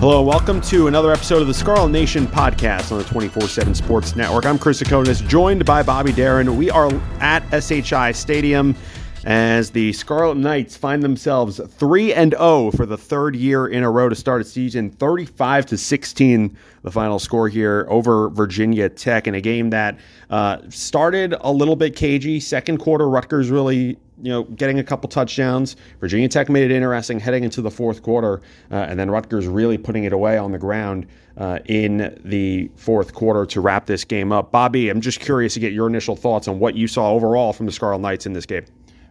Hello, welcome to another episode of the Scarlet Nation podcast on the 24 7 Sports Network. I'm Chris Tsakonas, joined by Bobby Deren. We are at SHI Stadium as the Scarlet Knights find themselves 3 and 0 for the third year in a row to start a season 35 to 16 the final score here over Virginia Tech in a game that uh, started a little bit cagey second quarter Rutgers really you know, getting a couple touchdowns. Virginia Tech made it interesting heading into the fourth quarter, uh, and then Rutgers really putting it away on the ground uh, in the fourth quarter to wrap this game up. Bobby, I'm just curious to get your initial thoughts on what you saw overall from the Scarlet Knights in this game.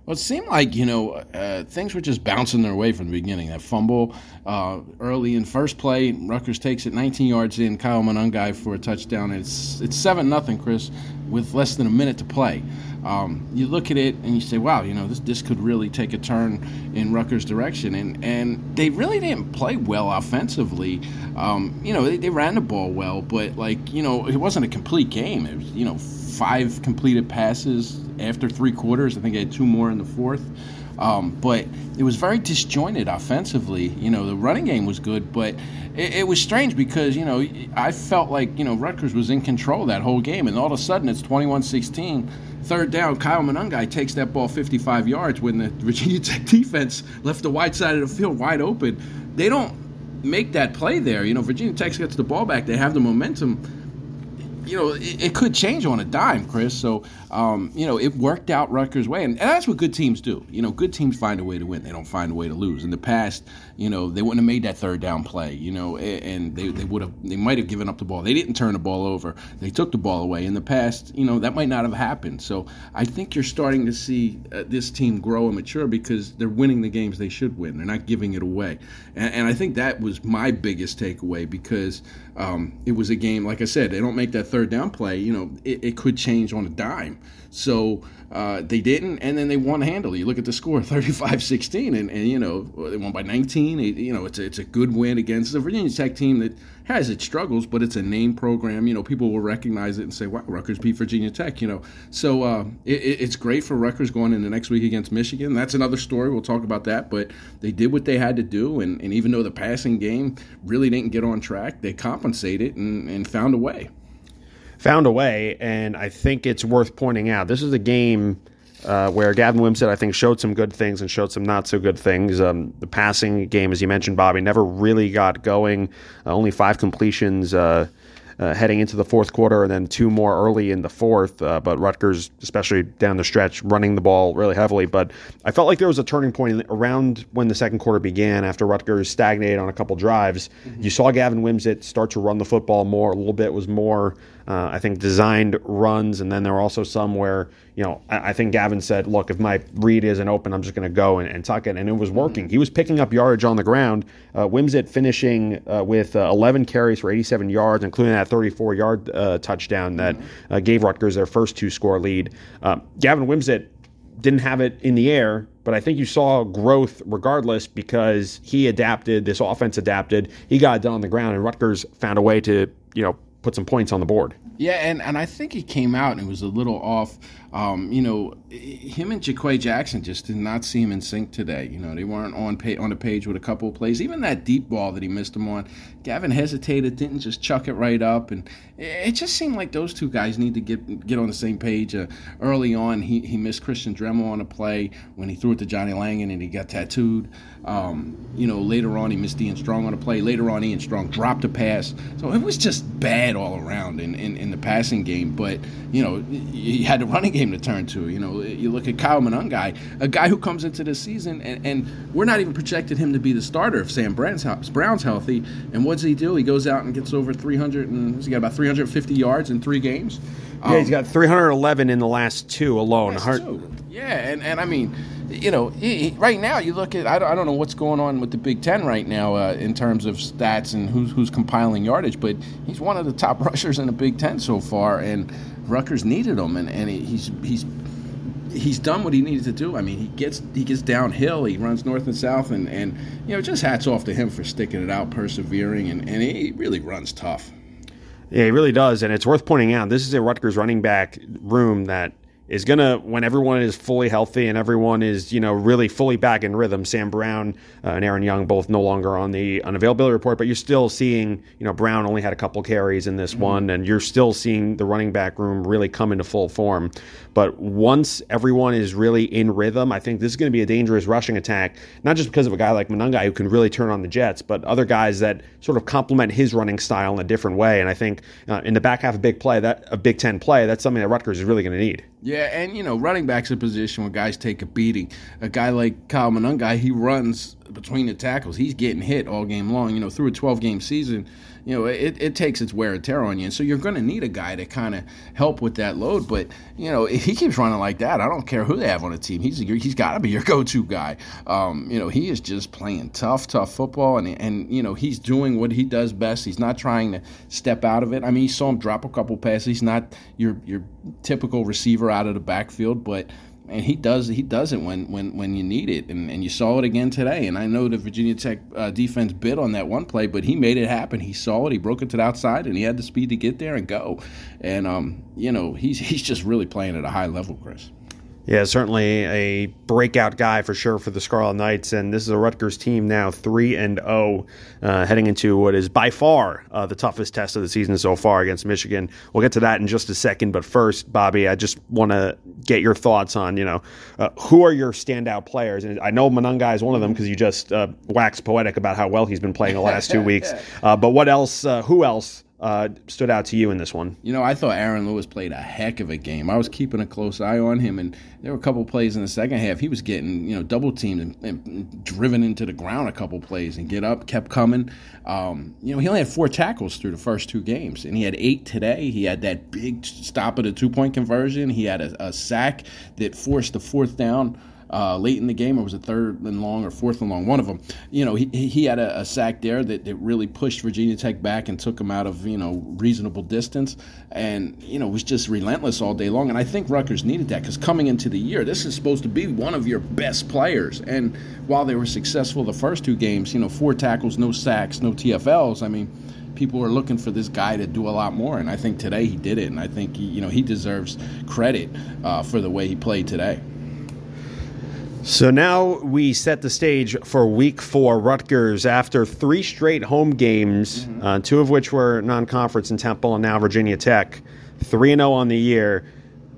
Well, it seemed like you know uh, things were just bouncing their way from the beginning. That fumble uh, early in first play, Rutgers takes it 19 yards in. Kyle Monangai for a touchdown. It's it's seven nothing, Chris, with less than a minute to play. Um, you look at it and you say, "Wow, you know this this could really take a turn in Rutgers' direction." And and they really didn't play well offensively. Um, you know, they, they ran the ball well, but like you know, it wasn't a complete game. It was you know five completed passes after three quarters. I think I had two more in the fourth. Um, but it was very disjointed offensively. You know, the running game was good, but it, it, was strange because, you know, I felt like, you know, Rutgers was in control that whole game. And all of a sudden it's 21 16. Third down, Kyle Monangai takes that ball 55 yards when the Virginia Tech defense left the wide side of the field wide open. They don't make that play there. You know, Virginia Tech gets the ball back. They have the momentum you know, it, it, could change on a dime, Chris. So, um, you know, it worked out Rutgers' way. And, and, that's what good teams do. You know, good teams find a way to win. They don't find a way to lose. In the past, you know, they wouldn't have made that third down play, you know, and they, they would have, they might have given up the ball. They didn't turn the ball over. They took the ball away. In the past, you know, that might not have happened. So I think you're starting to see uh, this team grow and mature because they're winning the games they should win. They're not giving it away. And, and I think that was my biggest takeaway because um, it was a game, like I said, they don't make that third down play, you know, it, it could change on a dime. So uh, they didn't, and then they won handily. You look at the score, 35-16, and, and you know they won by 19. It, you know it's a, it's a good win against the Virginia Tech team that has its struggles, but it's a name program. You know people will recognize it and say, "Wow, Rutgers beat Virginia Tech." You know, so uh, it, it's great for Rutgers going into next week against Michigan. That's another story. We'll talk about that, but they did what they had to do, and, and even though the passing game really didn't get on track, they compensated and, and found a way found a way, and I think it's worth pointing out. This is a game uh, where Gavin Wimsatt, I think, showed some good things and showed some not so good things. Um, the passing game, as you mentioned, Bobby, never really got going. Uh, only five completions. Uh, uh, heading into the fourth quarter, and then two more early in the fourth. Uh, but Rutgers, especially down the stretch, running the ball really heavily. But I felt like there was a turning point around when the second quarter began after Rutgers stagnated on a couple drives. Mm-hmm. You saw Gavin Wimsatt start to run the football more. A little bit was more uh, I think designed runs, and then there were also some where you know I, I think Gavin said, "Look, if my read isn't open, I'm just going to go and, and, tuck it," and it was working. He was picking up yardage on the ground. Uh, Wimsatt finishing uh, with uh, 11 carries for 87 yards, including that 34 yard uh, touchdown that mm-hmm. uh, gave Rutgers their first two score lead. Uh, Gavin Wimsatt didn't have it in the air, but I think you saw growth regardless because he adapted. This offense adapted. He got it done on the ground, and Rutgers found a way to you know put some points on the board. Yeah, and, and I think he came out and was a little off. Um, you know, him and JaQuae Jackson just did not seem in sync today. You know, they weren't on pay, on the page with a couple of plays. Even that deep ball that he missed him on, Gavin hesitated, didn't just chuck it right up, and it just seemed like those two guys need to get get on the same page. Uh, early on, he, he missed Christian Dremel on a play when he threw it to Johnny Langan and he got tattooed. Um, you know, later on he missed Ian Strong on a play. Later on, Ian Strong dropped a pass. So it was just bad all around in, in, in the passing game. But you know, you had the running game to turn to. You know, you look at Kyle Monangai, a guy who comes into this season, and, and we're not even projected him to be the starter if Sam Brown's, Brown's healthy. And what does he do? He goes out and gets over 300 and he's got about 350 yards in three games. Yeah, um, he's got 311 in the last two alone. Last two. Yeah, and, and I mean, you know, he, he, right now you look at I don't, I don't know what's going on with the Big Ten right now uh, in terms of stats and who's who's compiling yardage, but he's one of the top rushers in the Big Ten so far, and Rutgers needed him, and, and he's he's he's done what he needed to do. I mean, he gets he gets downhill, he runs north and south, and and you know, just hats off to him for sticking it out, persevering, and and he really runs tough. Yeah, he really does, and it's worth pointing out this is a Rutgers running back room that is going to, when everyone is fully healthy and everyone is, you know, really fully back in rhythm, Sam Brown uh, and Aaron Young both no longer on the unavailability report, but you're still seeing, you know, Brown only had a couple carries in this mm-hmm. one, and you're still seeing the running back room really come into full form. But once everyone is really in rhythm, I think this is going to be a dangerous rushing attack, not just because of a guy like Monangai who can really turn on the Jets, but other guys that sort of complement his running style in a different way. And I think uh, in the back half of big play, that a Big Ten play, that's something that Rutgers is really going to need. Yeah, and you know, running back's a position where guys take a beating. A guy like Kyle Monangai, he runs between the tackles. He's getting hit all game long. You know, through a 12 game season, you know, it, it takes its wear and tear on you. And so you're going to need a guy to kind of help with that load. But, you know, if he keeps running like that, I don't care who they have on the team. He's he's got to be your go to guy. Um, you know, he is just playing tough, tough football. And, and, you know, he's doing what he does best. He's not trying to step out of it. I mean, you saw him drop a couple passes. He's not your, your typical receiver out of the backfield, but and he does he does it when when when you need it. And, and you saw it again today. And i know the virginia tech uh, defense bit on that one play but he made it happen. He saw it. He broke it to the outside and he had the speed to get there and go. And um, you know he's he's just really playing at a high level chris yeah, certainly a breakout guy for sure for the Scarlet Knights, and this is a Rutgers team now three and zero, oh, uh, heading into what is by far uh, the toughest test of the season so far against Michigan. We'll get to that in just a second, but first, Bobby, I just want to get your thoughts on you know uh, who are your standout players, and I know Monangai is one of them because you just uh, waxed poetic about how well he's been playing the last two weeks. Uh, but what else? Uh, who else? Uh, stood out to you in this one? You know, I thought Aaron Lewis played a heck of a game. I was keeping a close eye on him, and there were a couple plays in the second half. He was getting, you know, double teamed and, and driven into the ground a couple plays and get up, kept coming. Um, you know, he only had four tackles through the first two games, and he had eight today. He had that big stop of the two point conversion. He had a, a sack that forced the fourth down uh, late in the game, or was it third and long or fourth and long? One of them. You know, he, he had a, a sack there that, that really pushed Virginia Tech back and took them out of, you know, reasonable distance. And, you know, was just relentless all day long. And I think Rutgers needed that because coming into the year, this is supposed to be one of your best players. And while they were successful the first two games, you know, four tackles, no sacks, no TFLs, I mean, people are looking for this guy to do a lot more, and I think today he did it, and I think he, you know he deserves credit uh, for the way he played today. So now we set the stage for week four. Rutgers, after three straight home games, mm-hmm. uh, two of which were non conference in Temple and now Virginia Tech, 3 0 on the year.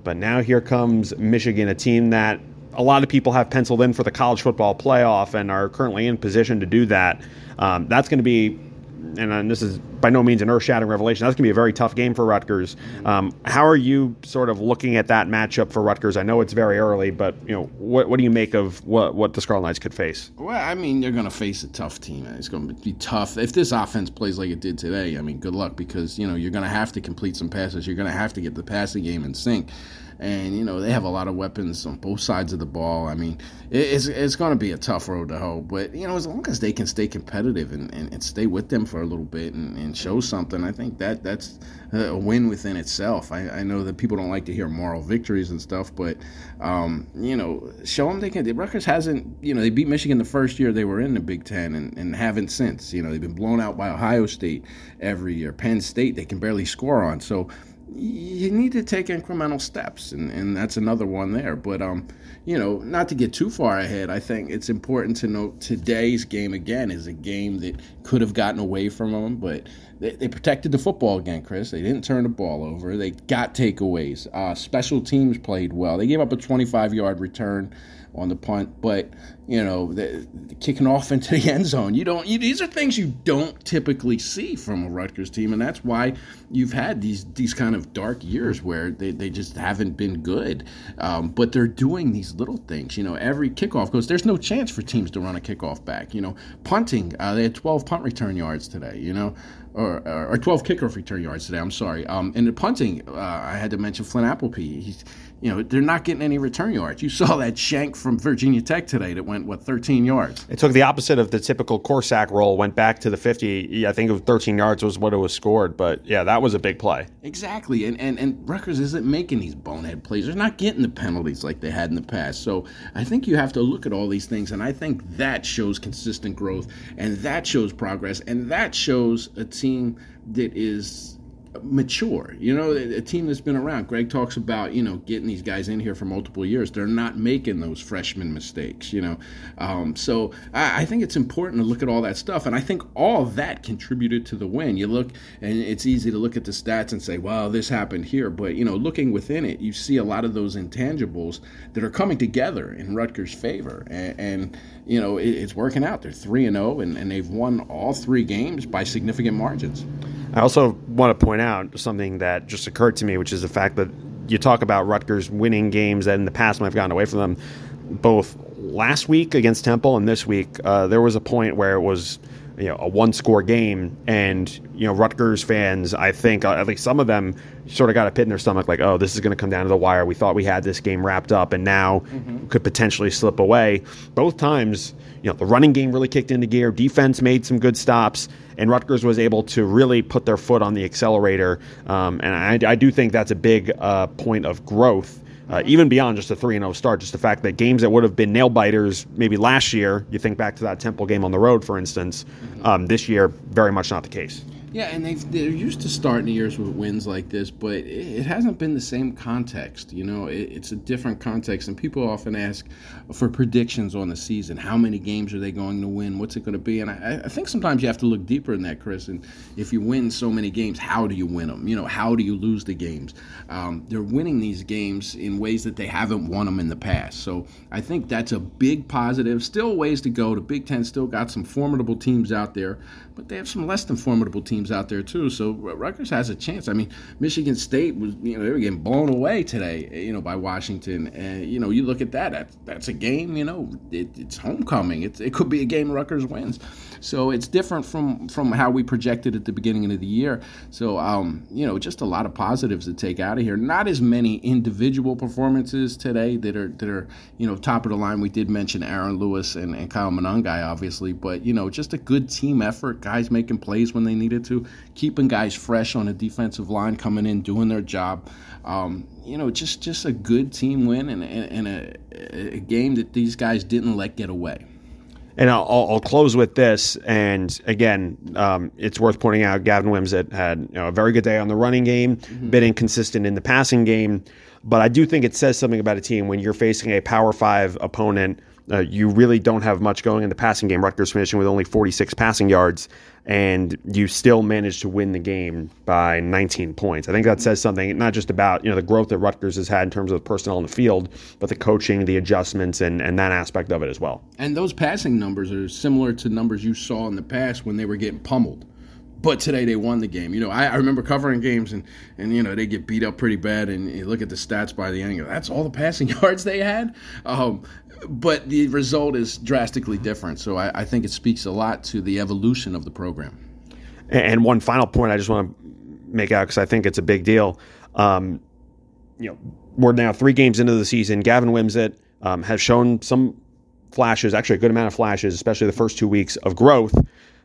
But now here comes Michigan, a team that a lot of people have penciled in for the college football playoff and are currently in position to do that. Um, that's going to be and uh, this is by no means an earth-shattering revelation. That's going to be a very tough game for Rutgers. Um, how are you sort of looking at that matchup for Rutgers? I know it's very early, but you know what, what do you make of what, what the Scarlet Knights could face? Well, I mean, they're going to face a tough team. It's going to be tough. If this offense plays like it did today, I mean, good luck because you know you're going to have to complete some passes. You're going to have to get the passing game in sync and you know they have a lot of weapons on both sides of the ball. I mean, it's it's going to be a tough road to hoe, but you know as long as they can stay competitive and, and, and stay with them for a little bit and, and, show something, I think that that's a win within itself. I, I, know that people don't like to hear moral victories and stuff, but um, you know, show them they can. The Rutgers hasn't, you know, they beat Michigan the first year they were in the Big Ten and, and haven't since. You know, they've been blown out by Ohio State every year. Penn State they can barely score on. So you need to take incremental steps, and, and that's another one there. But um, you know, not to get too far ahead, I think it's important to note today's game again is a game that could have gotten away from them, but they, they protected the football again, Chris. They didn't turn the ball over. They got takeaways. Uh, special teams played well. They gave up a 25 yard return on the punt, but you know, the, the kicking off into the end zone. You don't. You, these are things you don't typically see from a Rutgers team, and that's why you've had these these kind of dark years where they, they just haven't been good. Um, but they're doing these little things. You know, every kickoff goes. There's no chance for teams to run a kickoff back. You know, punting. Uh, they had 12 punt return yards today. You know, or, or 12 kickoff return yards today. I'm sorry. Um, and the punting, uh, I had to mention Flynn Appleby. He's you know, they're not getting any return yards. You saw that shank from Virginia Tech today that went, what, 13 yards? It took the opposite of the typical Korsak roll, went back to the 50. I think it was 13 yards was what it was scored. But yeah, that was a big play. Exactly. And, and, and Rutgers isn't making these bonehead plays. They're not getting the penalties like they had in the past. So I think you have to look at all these things. And I think that shows consistent growth and that shows progress and that shows a team that is mature. You know, a, team that's been around. Greg talks about you know getting these guys in here for multiple years. They're not making those freshman mistakes. You know, um, so I, I, think it's important to look at all that stuff, and I think all that contributed to the win. You look, and it's easy to look at the stats and say, "Well, this happened here," but you know, looking within it, you see a lot of those intangibles that are coming together in Rutgers' favor, and, and you know, it, it's working out. They're three and zero, oh, and they've won all three games by significant margins. I also want to point out something that just occurred to me, which is the fact that you talk about Rutgers winning games that in the past might have gotten away from them. Both last week against Temple and this week, uh, there was a point where it was you know a one score game. And you know Rutgers fans I think uh, at least some of them sort of got a pit in their stomach like oh this is going to come down to the wire. We thought we had this game wrapped up and now mm-hmm. could potentially slip away. Both times you know the running game really kicked into gear. Defense made some good stops and Rutgers was able to really put their foot on the accelerator. Um, and I, I, do think that's a big uh, point of growth uh, even beyond just a 3 0 start, just the fact that games that would have been nail biters maybe last year, you think back to that Temple game on the road, for instance, mm-hmm. um, this year, very much not the case. Yeah, and they they're used to starting the years with wins like this, but it, it hasn't been the same context. You know, it, it's a different context, and people often ask for predictions on the season. How many games are they going to win? What's it going to be? And I, I think sometimes you have to look deeper in that, Chris. And if you win so many games, how do you win them? You know, how do you lose the games? Um, they're winning these games in ways that they haven't won them in the past. So I think that's a big positive. Still ways to go. The Big Ten still got some formidable teams out there, but they have some less than formidable teams teams out there too. So Rutgers has a chance. I mean, Michigan State was you know they were getting blown away today, you know, by Washington. And you know, you look at that. That's, that's a game. You know, it, it's homecoming. It could be a game Rutgers wins. So it's different from from how we projected at the beginning of the year. So um, you know, just a lot of positives to take out of here. Not as many individual performances today that are that are you know top of the line. We did mention Aaron Lewis and, and Kyle Monangai, obviously, but you know, just a good team effort. Guys making plays when they needed to to, keeping guys fresh on the defensive line, coming in, doing their job. Um, you know, just just a good team win and, and, a, a, game that these guys didn't let get away. And I'll, I'll close with this. And again, um, it's worth pointing out Gavin Wimsatt had you know, a very good day on the running game, mm-hmm. been inconsistent in the passing game. But I do think it says something about a team when you're facing a Power Five opponent. Uh, you really don't have much going in the passing game. Rutgers finishing with only 46 passing yards and you still managed to win the game by 19 points. I think that says something not just about you know the growth that Rutgers has had in terms of personnel in the field, but the coaching, the adjustments, and and that aspect of it as well. And those passing numbers are similar to numbers you saw in the past when they were getting pummeled. But today they won the game. You know, I, I remember covering games and, and you know they get beat up pretty bad. And you look at the stats by the end, that's all the passing yards they had. Um, but the result is drastically different. So I, I, think it speaks a lot to the evolution of the program. And one final point I just want to make out because I think it's a big deal. Um, you know, we're now three games into the season. Gavin Wimsatt um, has shown some flashes, actually a good amount of flashes, especially the first two weeks of growth.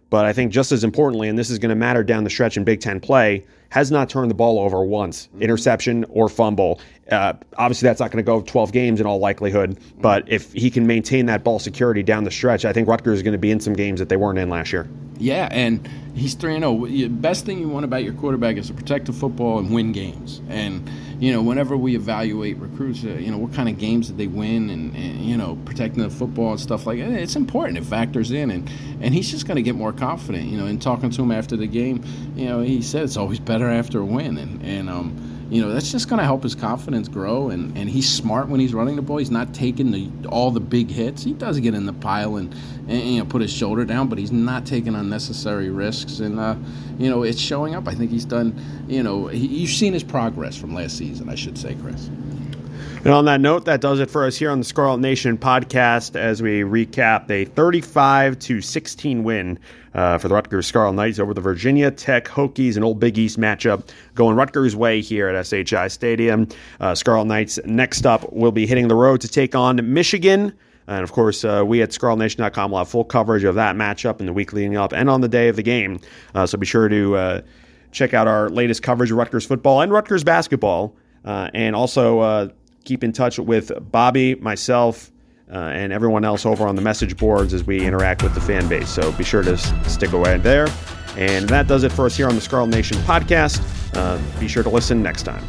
But I think just as importantly, and this is going to matter down the stretch in Big Ten play, has not turned the ball over once, mm-hmm. interception or fumble. Uh, obviously, that's not going to go 12 games in all likelihood. But if he can maintain that ball security down the stretch, I think Rutgers is going to be in some games that they weren't in last year. Yeah, and he's 3 0. Best thing you want about your quarterback is to protect the football and win games. And, you know, whenever we evaluate recruits, uh, you know, what kind of games did they win and, and, you know, protecting the football and stuff like that, it's important. It factors in. And, and he's just going to get more confident. You know, in talking to him after the game, you know, he said it's always better after a win. And, and, um, you know that's just going to help his confidence grow. And, and he's smart when he's running the ball. He's not taking the all the big hits. He does get in the pile and, and you know put his shoulder down but he's not taking unnecessary risks. And uh, you know it's showing up. I think he's done you know he, you've seen his progress from last season i should say chris and on that note, that does it for us here on the Scarlet Nation podcast as we recap a 35 to 16 win uh, for the Rutgers Scarlet Knights over the Virginia Tech Hokies, an old Big East matchup going Rutgers' way here at SHI Stadium. Uh, Scarlet Knights next up will be hitting the road to take on Michigan. And of course, uh, we at ScarletNation.com will have full coverage of that matchup in the week leading up and on the day of the game. Uh, so be sure to uh, check out our latest coverage of Rutgers football and Rutgers basketball. Uh, and also keep in touch with Bobby, myself, uh, and everyone else over on the message boards as we interact with the fan base. So be sure to s- stick away there. And that does it for us here on the Scarlet Nation podcast. Uh, be sure to listen next time.